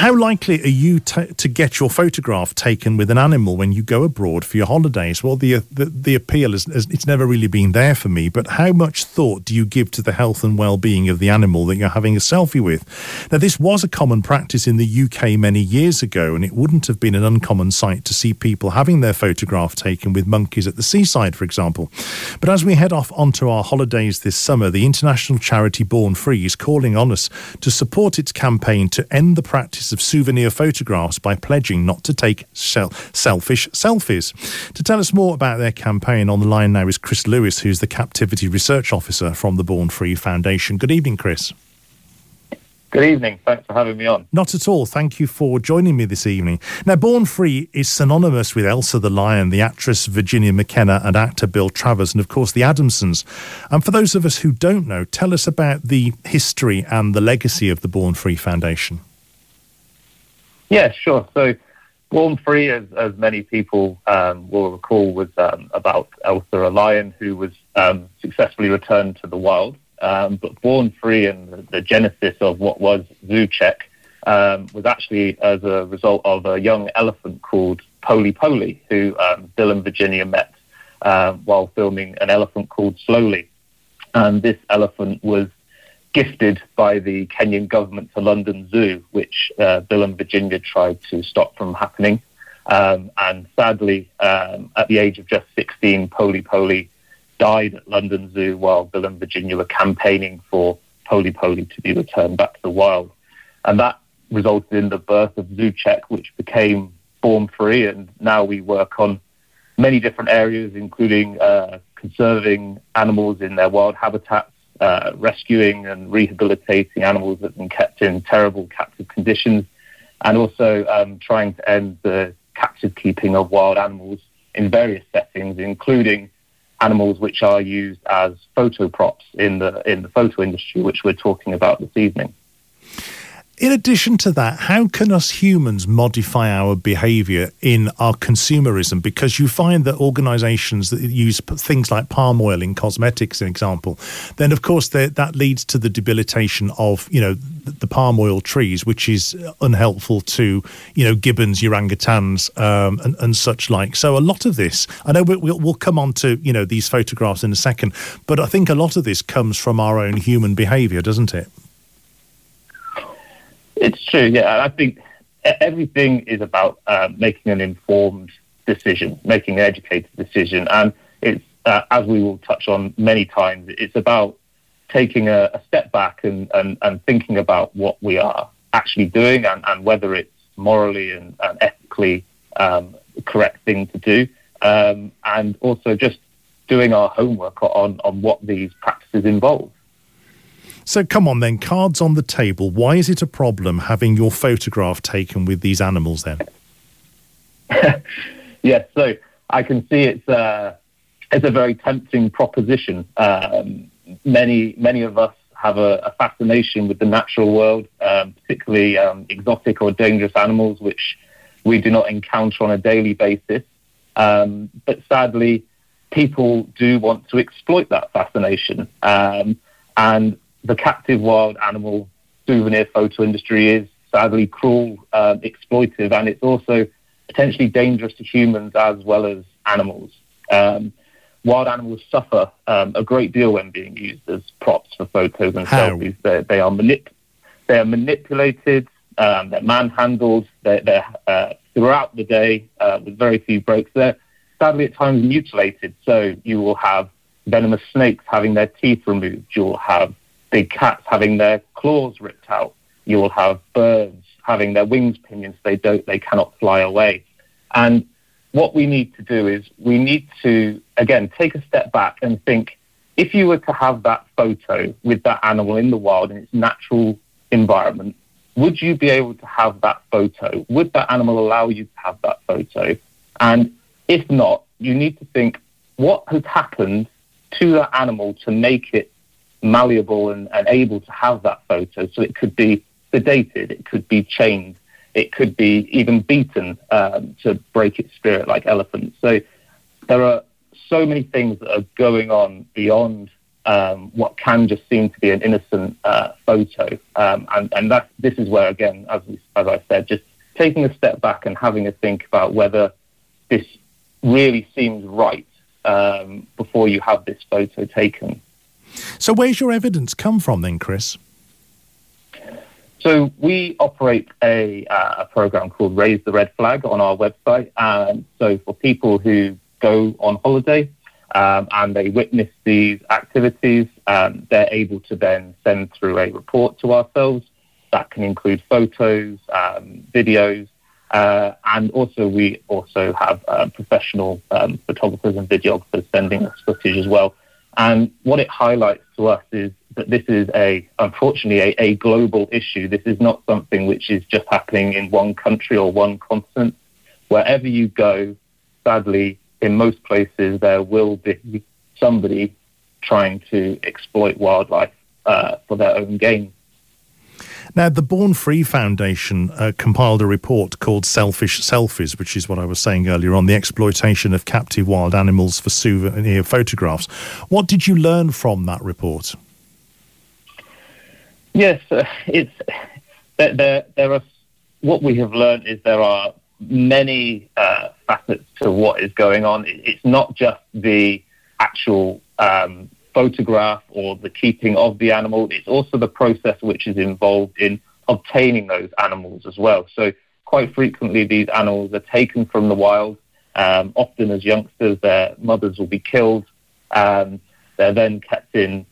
How likely are you t- to get your photograph taken with an animal when you go abroad for your holidays? Well, the uh, the, the appeal is, is, it's never really been there for me. But how much thought do you give to the health and well-being of the animal that you're having a selfie with? Now, this was a common practice in the UK many years ago, and it wouldn't have been an uncommon sight to see people having their photograph taken with monkeys at the seaside, for example. But as we head off onto our holidays this summer, the international charity Born Free is calling on us to support its campaign to end the practice of souvenir photographs by pledging not to take sel- selfish selfies. To tell us more about their campaign, on the line now is Chris Lewis, who's the Captivity Research Officer from the Born Free Foundation. Good evening, Chris. Good evening. Thanks for having me on. Not at all. Thank you for joining me this evening. Now, Born Free is synonymous with Elsa the Lion, the actress Virginia McKenna, and actor Bill Travers, and of course the Adamsons. And for those of us who don't know, tell us about the history and the legacy of the Born Free Foundation. Yeah, sure. So, Born Free, as, as many people um, will recall, was um, about Elsa, a lion who was um, successfully returned to the wild. Um, but Born Free and the, the, genesis of what was Zoo Check um, was actually as a result of a young elephant called Pole Pole, who um, Bill and Virginia met while filming an elephant called Slowly. And this elephant was gifted by the Kenyan government to London Zoo, which uh, Bill and Virginia tried to stop from happening. Um, and sadly, um, at the age of just 16, Pole Pole died at London Zoo while Bill and Virginia were campaigning for Pole Pole to be returned back to the wild. And that resulted in the birth of Zoo Check, which became Born Free. And now we work on many different areas, including uh, conserving animals in their wild habitats, uh, rescuing and rehabilitating animals that have been kept in terrible captive conditions, and also um, trying to end the captive keeping of wild animals in various settings, including animals which are used as photo props in the in the photo industry, which we're talking about this evening. In addition to that, how can us humans modify our behavior in our consumerism? Because you find that organizations that use things like palm oil in cosmetics, an example, then of course that leads to the debilitation of, you know, the palm oil trees, which is unhelpful to, you know, gibbons, orangutans, um, and, and, such like. So a lot of this, I know we'll, we'll come on to, you know, these photographs in a second, but I think a lot of this comes from our own human behavior, doesn't it? It's true, yeah. I think everything is about uh, making an informed decision, making an educated decision, and it's uh, as we will touch on many times. It's about taking a, a step back and, and, and thinking about what we are actually doing and, and whether it's morally and, and ethically um, the correct thing to do, um, and also just doing our homework on, on what these practices involve. So come on then, cards on the table. Why is it a problem having your photograph taken with these animals then? yes, so I can see it's a, uh, it's a very tempting proposition. Um, many many of us have a, a fascination with the natural world, um, particularly um, exotic or dangerous animals, which we do not encounter on a daily basis. Um, but sadly, people do want to exploit that fascination. Um, and the captive wild animal souvenir photo industry is sadly cruel, uh, exploitive, and it's also potentially dangerous to humans as well as animals. Um, wild animals suffer um, a great deal when being used as props for photos and How? selfies. They, they, are manip- they are manipulated, um, they're manhandled, they're, they're uh, throughout the day uh, with very few breaks. They're sadly at times mutilated, so you will have venomous snakes having their teeth removed. You'll have big cats having their claws ripped out. You will have birds having their wings pinioned so they don't, they cannot fly away. And what we need to do is we need to again take a step back and think if you were to have that photo with that animal in the wild in its natural environment, would you be able to have that photo? Would that animal allow you to have that photo? And if not, you need to think what has happened to that animal to make it malleable and, and able to have that photo. So it could be sedated, it could be chained, it could be even beaten um, to break its spirit like elephants. So there are so many things that are going on beyond um, what can just seem to be an innocent uh, photo. Um, and and that, this is where, again, as, as I said, just taking a step back and having a think about whether this really seems right um, before you have this photo taken. So, where's your evidence come from then, Chris? So we operate a, uh, a program called Raise the Red Flag on our website. And so for people who go on holiday um, and they witness these activities, um, they're able to then send through a report to ourselves. That can include photos, um, videos, uh, and also we also have uh, professional um, photographers and videographers sending us footage as well. And what it highlights to us is that this is a, unfortunately, a, a global issue. This is not something which is just happening in one country or one continent. Wherever you go, sadly, in most places, there will be somebody trying to exploit wildlife uh, for their own gain. Now, the Born Free Foundation uh, compiled a report called Selfish Selfies, which is what I was saying earlier on the exploitation of captive wild animals for souvenir photographs. What did you learn from that report? Yes, uh, it's there, there, there. are what we have learned is there are many uh, facets to what is going on. It's not just the actual um, photograph or the keeping of the animal. It's also the process which is involved in obtaining those animals as well. So quite frequently, these animals are taken from the wild. Um, often as youngsters, their mothers will be killed. Um, they're then kept in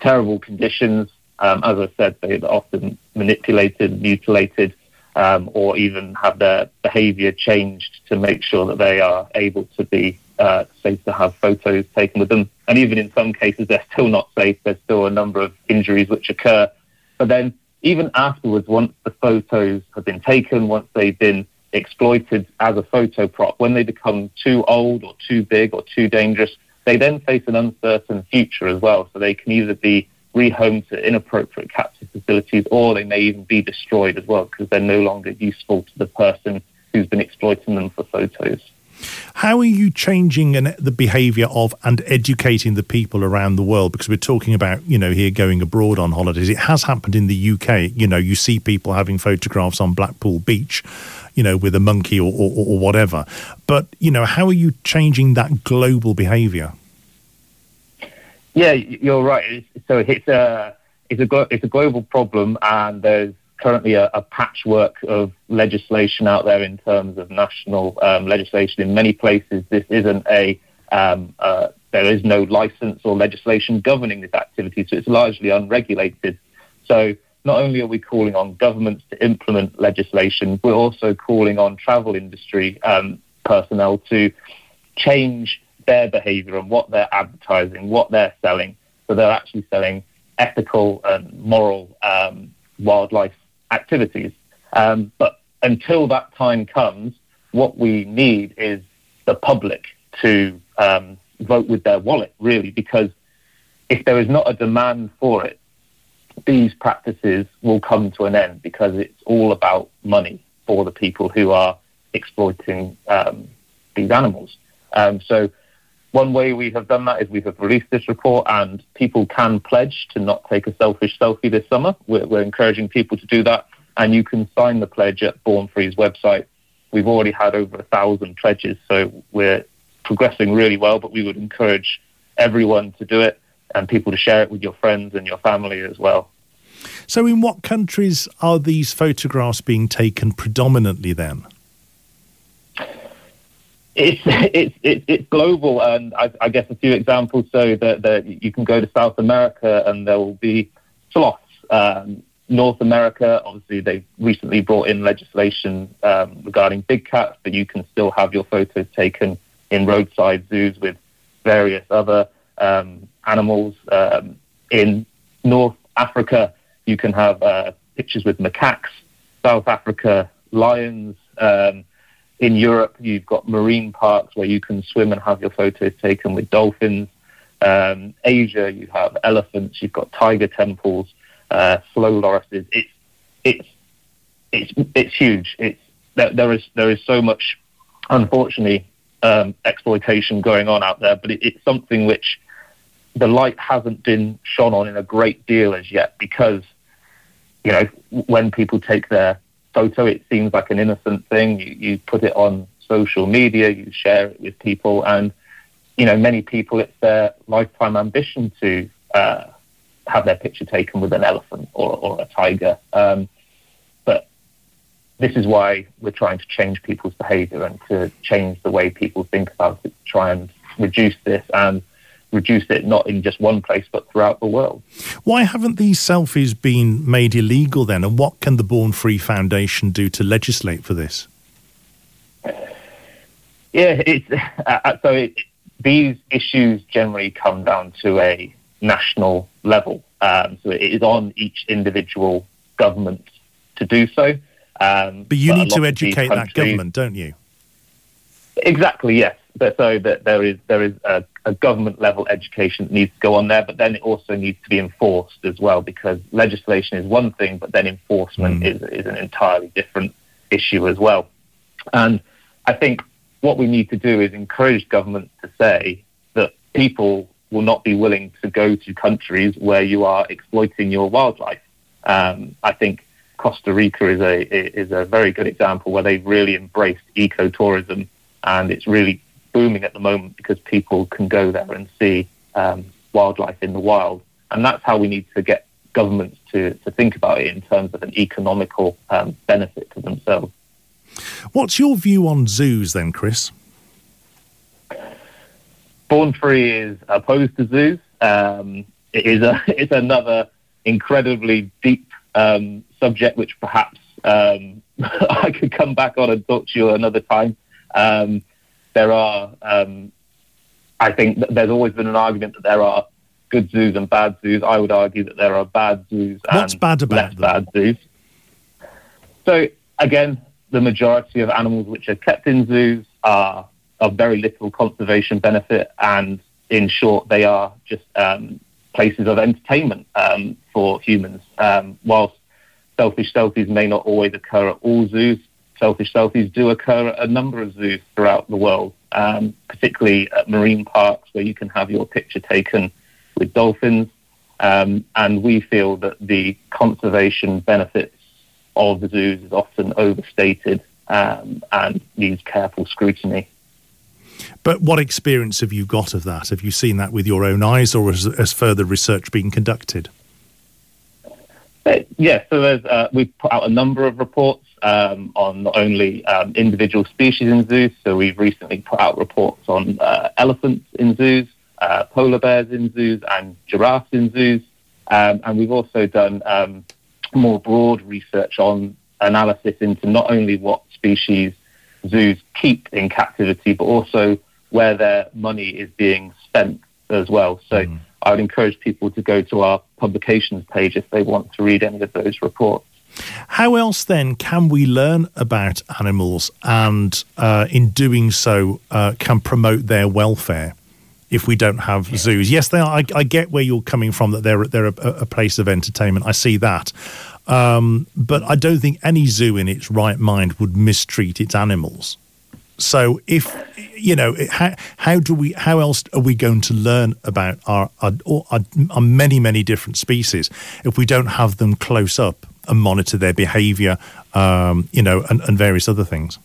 terrible conditions. Um, as I said, they're often manipulated, mutilated, um, or even have their behavior changed to make sure that they are able to be uh, safe to have photos taken with them. And even in some cases, they're still not safe. There's still a number of injuries which occur. But then, even afterwards, once the photos have been taken, once they've been exploited as a photo prop, when they become too old or too big or too dangerous, they then face an uncertain future as well. So they can either be rehomed to inappropriate captive facilities or they may even be destroyed as well because they're no longer useful to the person who's been exploiting them for photos. How are you changing an, the behaviour of and educating the people around the world? Because we're talking about, you know, here going abroad on holidays. It has happened in the UK. You know, you see people having photographs on Blackpool Beach, you know, with a monkey or, or, or whatever. But, you know, how are you changing that global behaviour? Yeah, you're right. So it's a, it's a, it's a global problem, and there's currently a, a, patchwork of legislation out there in terms of national um, legislation. In many places, this isn't a um, uh, there is no license or legislation governing this activity, so it's largely unregulated. So not only are we calling on governments to implement legislation, we're also calling on travel industry um, personnel to change their behaviour and what they're advertising, what they're selling, so they're actually selling ethical and moral um, wildlife activities. Um, but until that time comes, what we need is the public to um, vote with their wallet, really, because if there is not a demand for it, these practices will come to an end because it's all about money for the people who are exploiting um, these animals. Um, so one way we have done that is we have released this report and people can pledge to not take a selfish selfie this summer. We're, we're encouraging people to do that and you can sign the pledge at Born Free's website. We've already had over a thousand pledges, so we're progressing really well, but we would encourage everyone to do it and people to share it with your friends and your family as well. So, in what countries are these photographs being taken predominantly then? It's it's it's, global, and I, I, guess a few examples. So that, that you can go to South America, and there will be sloths. Um, North America, obviously, they've recently brought in legislation um, regarding big cats, but you can still have your photos taken in roadside zoos with various other um, animals. Um, in North Africa, you can have uh, pictures with macaques. South Africa, lions. Um, in Europe, you've got marine parks where you can swim and have your photos taken with dolphins. Um, Asia, you have elephants, you've got tiger temples, uh, slow lorises. It's it's it's it's huge. It's there, there is there is so much, unfortunately, um, exploitation going on out there, but it, it's something which the light hasn't been shone on in a great deal as yet because you know when people take their photo, it seems like an innocent thing. You, you put it on social media, you share it with people, and you know many people it's their lifetime ambition to uh, have their picture taken with an elephant or, or a tiger. Um, but this is why we're trying to change people's behaviour and to change the way people think about it, try and reduce this and reduce it not in just one place but throughout the world. Why haven't these selfies been made illegal then? And what can the Born Free Foundation do to legislate for this? Yeah, it's uh, so it, these issues generally come down to a national level. Um, so it is on each individual government to do so. Um, but you but need to educate that government, don't you? Exactly. Yes. But so that there is there is a, a, government level education that needs to go on there, but then it also needs to be enforced as well because legislation is one thing, but then enforcement mm. is is an entirely different issue as well. And I think what we need to do is encourage governments to say that people will not be willing to go to countries where you are exploiting your wildlife. Um, I think Costa Rica is a is a very good example where they've really embraced ecotourism, and it's really booming at the moment because people can go there and see um, wildlife in the wild, and that's how we need to get governments to to think about it in terms of an economical um, benefit to themselves. What's your view on zoos then, Chris? Born Free is opposed to zoos. Um, it is a it's another incredibly deep um, subject, which perhaps um, I could come back on and talk to you another time. There are, um, I think, there's always been an argument that there are good zoos and bad zoos. I would argue that there are bad zoos What's and bad about less them? bad zoos. So again, the majority of animals which are kept in zoos are of very little conservation benefit, and in short, they are just um, places of entertainment um, for humans. Um, whilst selfish selfies may not always occur at all zoos, selfish selfies do occur at a number of zoos throughout the world, um, particularly at marine parks where you can have your picture taken with dolphins. Um, and we feel that the conservation benefits of the zoos is often overstated um, and needs careful scrutiny. But what experience have you got of that? Have you seen that with your own eyes, or has, has further research been conducted? Uh, yeah, so uh, we've put out a number of reports um, on not only um, individual species in zoos, so we've recently put out reports on uh, elephants in zoos, uh, polar bears in zoos, and giraffes in zoos. Um, and we've also done um, more broad research on analysis into not only what species zoos keep in captivity, but also where their money is being spent as well. So mm. I would encourage people to go to our publications page if they want to read any of those reports. How else then can we learn about animals and uh, in doing so uh, can promote their welfare? if we don't have yeah. zoos. Yes, they are. I, I, get where you're coming from that they're they're a, a place of entertainment. I see that, um, but I don't think any zoo in its right mind would mistreat its animals. So if you know how how do we how else are we going to learn about our our, our, our many many different species if we don't have them close up and monitor their behaviour, um, you know, and, and various other things.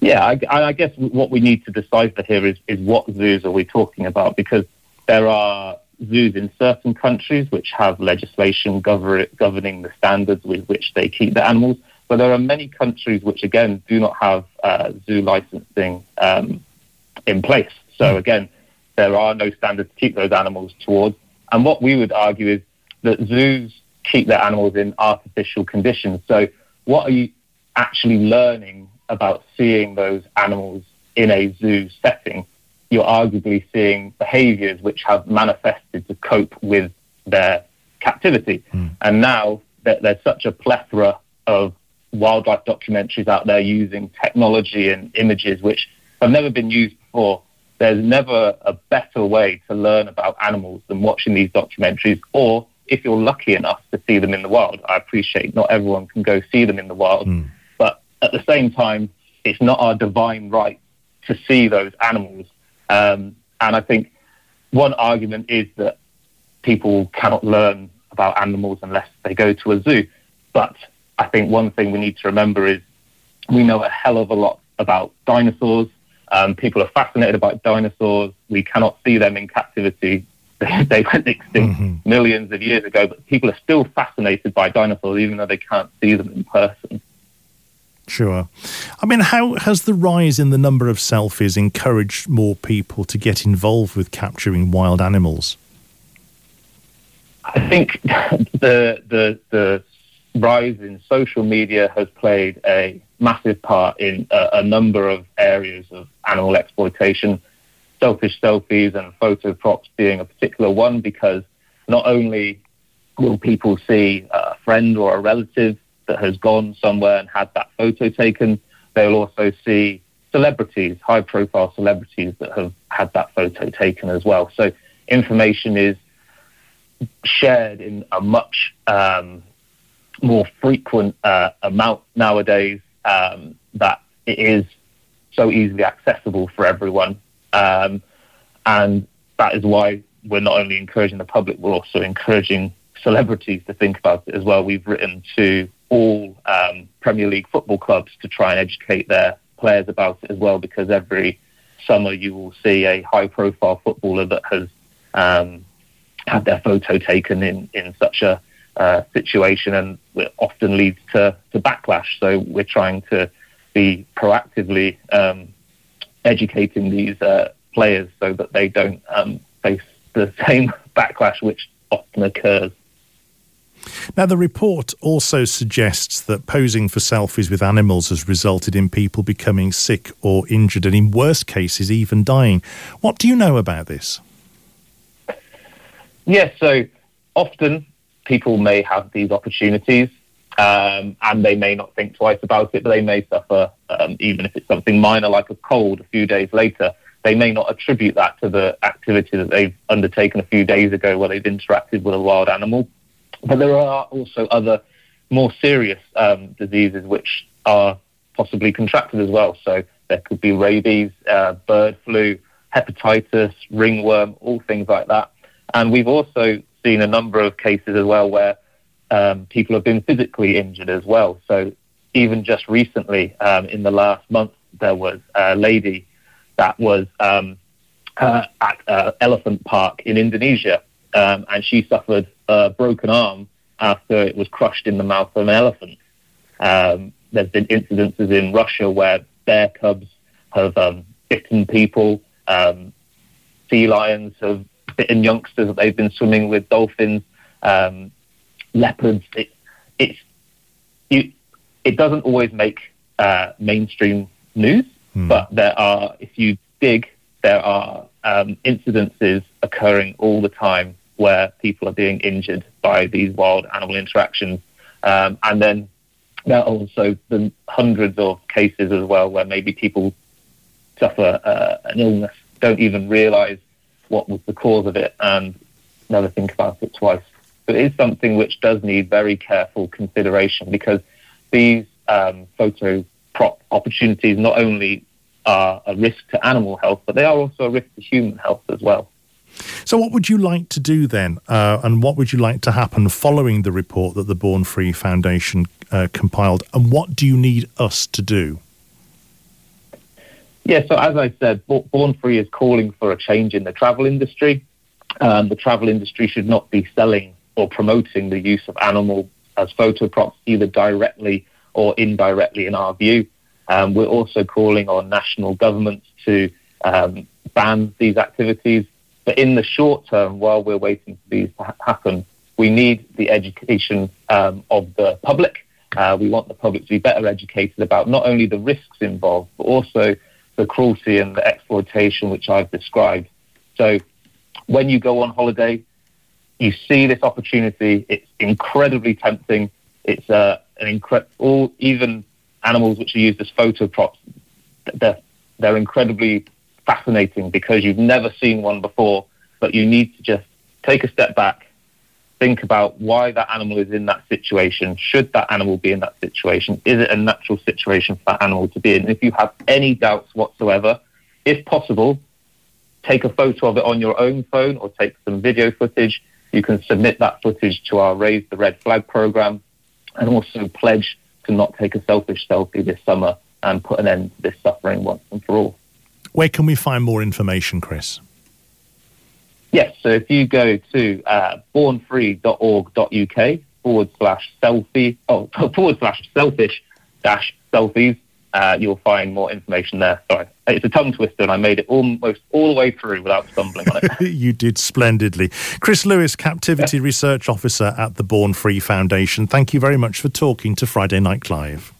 Yeah, I, I, guess what we need to decipher here is, is what zoos are we talking about? Because there are zoos in certain countries which have legislation govern, governing the standards with which they keep the animals, but there are many countries which, again, do not have uh, zoo licensing um, in place. So, hmm. again, there are no standards to keep those animals towards. And what we would argue is that zoos keep their animals in artificial conditions. So, what are you actually learning about seeing those animals in a zoo setting, you're arguably seeing behaviors which have manifested to cope with their captivity. Mm. And now that there's such a plethora of wildlife documentaries out there using technology and images which have never been used before, there's never a better way to learn about animals than watching these documentaries or if you're lucky enough to see them in the wild. I appreciate not everyone can go see them in the wild, mm. but at the same time, it's not our divine right to see those animals. Um, and I think one argument is that people cannot learn about animals unless they go to a zoo. But I think one thing we need to remember is we know a hell of a lot about dinosaurs. Um, people are fascinated about dinosaurs. We cannot see them in captivity. They, went extinct mm-hmm. millions of years ago, but people are still fascinated by dinosaurs, even though they can't see them in person. Sure. I mean, how has the rise in the number of selfies encouraged more people to get involved with capturing wild animals? I think the the the rise in social media has played a massive part in a, a number of areas of animal exploitation. Selfish selfies and photo props being a particular one because not only will people see a friend or a relative that has gone somewhere and had that photo taken, they'll also see celebrities, high profile celebrities that have had that photo taken as well. So information is shared in a much um, more frequent uh, amount nowadays um, that it is so easily accessible for everyone. Um, and that is why we're not only encouraging the public, we're also encouraging celebrities to think about it as well. We've written to all um, Premier League football clubs to try and educate their players about it as well, because every summer you will see a high profile footballer that has um, had their photo taken in, in such a uh, situation, and it often leads to, to backlash. So we're trying to be proactively um, educating these uh, players so that they don't um, face the same backlash which often occurs. Now, the report also suggests that posing for selfies with animals has resulted in people becoming sick or injured, and in worst cases, even dying. What do you know about this? Yes, so often people may have these opportunities um, and they may not think twice about it, but they may suffer, um, even if it's something minor like a cold a few days later. They may not attribute that to the activity that they've undertaken a few days ago where they've interacted with a wild animal. But there are also other more serious um, diseases which are possibly contracted as well. So there could be rabies, uh, bird flu, hepatitis, ringworm, all things like that. And we've also seen a number of cases as well where um, people have been physically injured as well. So even just recently, um, in the last month, there was a lady that was um, uh, at uh, Elephant Park in Indonesia, um, and she suffered a broken arm after it was crushed in the mouth of an elephant. Um, there's been incidences in Russia where bear cubs have um, bitten people. sea lions have bitten youngsters that they've been swimming with dolphins, um, leopards. It, it's you, it doesn't always make uh, mainstream news, hmm. but there are, if you dig, there are um, incidences occurring all the time where people are being injured by these wild animal interactions, um, and then there are also the hundreds of cases as well where maybe people suffer uh, an illness, don't even realise what was the cause of it and never think about it twice. But it is something which does need very careful consideration because these um, photo prop opportunities not only are a risk to animal health, but they are also a risk to human health as well. So, what would you like to do then, uh, and what would you like to happen following the report that the Born Free Foundation uh, compiled, and what do you need us to do? Yeah, so as I said, Born Free is calling for a change in the travel industry. Um, the travel industry should not be selling or promoting the use of animals as photo props, either directly or indirectly, in our view. Um, we're also calling on national governments to um, ban these activities. But in the short term, while we're waiting for these to ha- happen, we need the education um, of the public. Uh, we want the public to be better educated about not only the risks involved, but also the cruelty and the exploitation which I've described. So when you go on holiday, you see this opportunity. It's incredibly tempting. It's uh, an incredible, even animals which are used as photo props, they're, they're incredibly fascinating because you've never seen one before, but you need to just take a step back, think about why that animal is in that situation. Should that animal be in that situation? Is it a natural situation for that animal to be in? If you have any doubts whatsoever, if possible, take a photo of it on your own phone or take some video footage. You can submit that footage to our Raise the Red Flag program and also pledge to not take a selfish selfie this summer and put an end to this suffering once and for all. Where can we find more information, Chris? Yes, so if you go to uh, bornfree.org.uk forward slash selfie, oh, forward slash selfish dash selfies, uh, you'll find more information there. Sorry, it's a tongue twister, and I made it almost all the way through without stumbling on it. you did splendidly. Chris Lewis, Captivity Research Officer at the Born Free Foundation, thank you very much for talking to Friday Night Clive.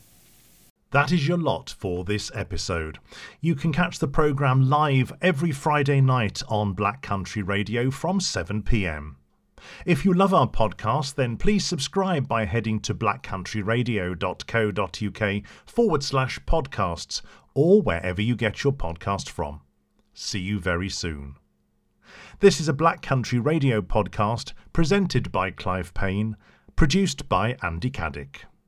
That is your lot for this episode. You can catch the programme live every Friday night on Black Country Radio from 7pm. If you love our podcast, then please subscribe by heading to blackcountryradio.co.uk forward slash podcasts or wherever you get your podcast from. See you very soon. This is a Black Country Radio podcast presented by Clive Payne, produced by Andy Caddick.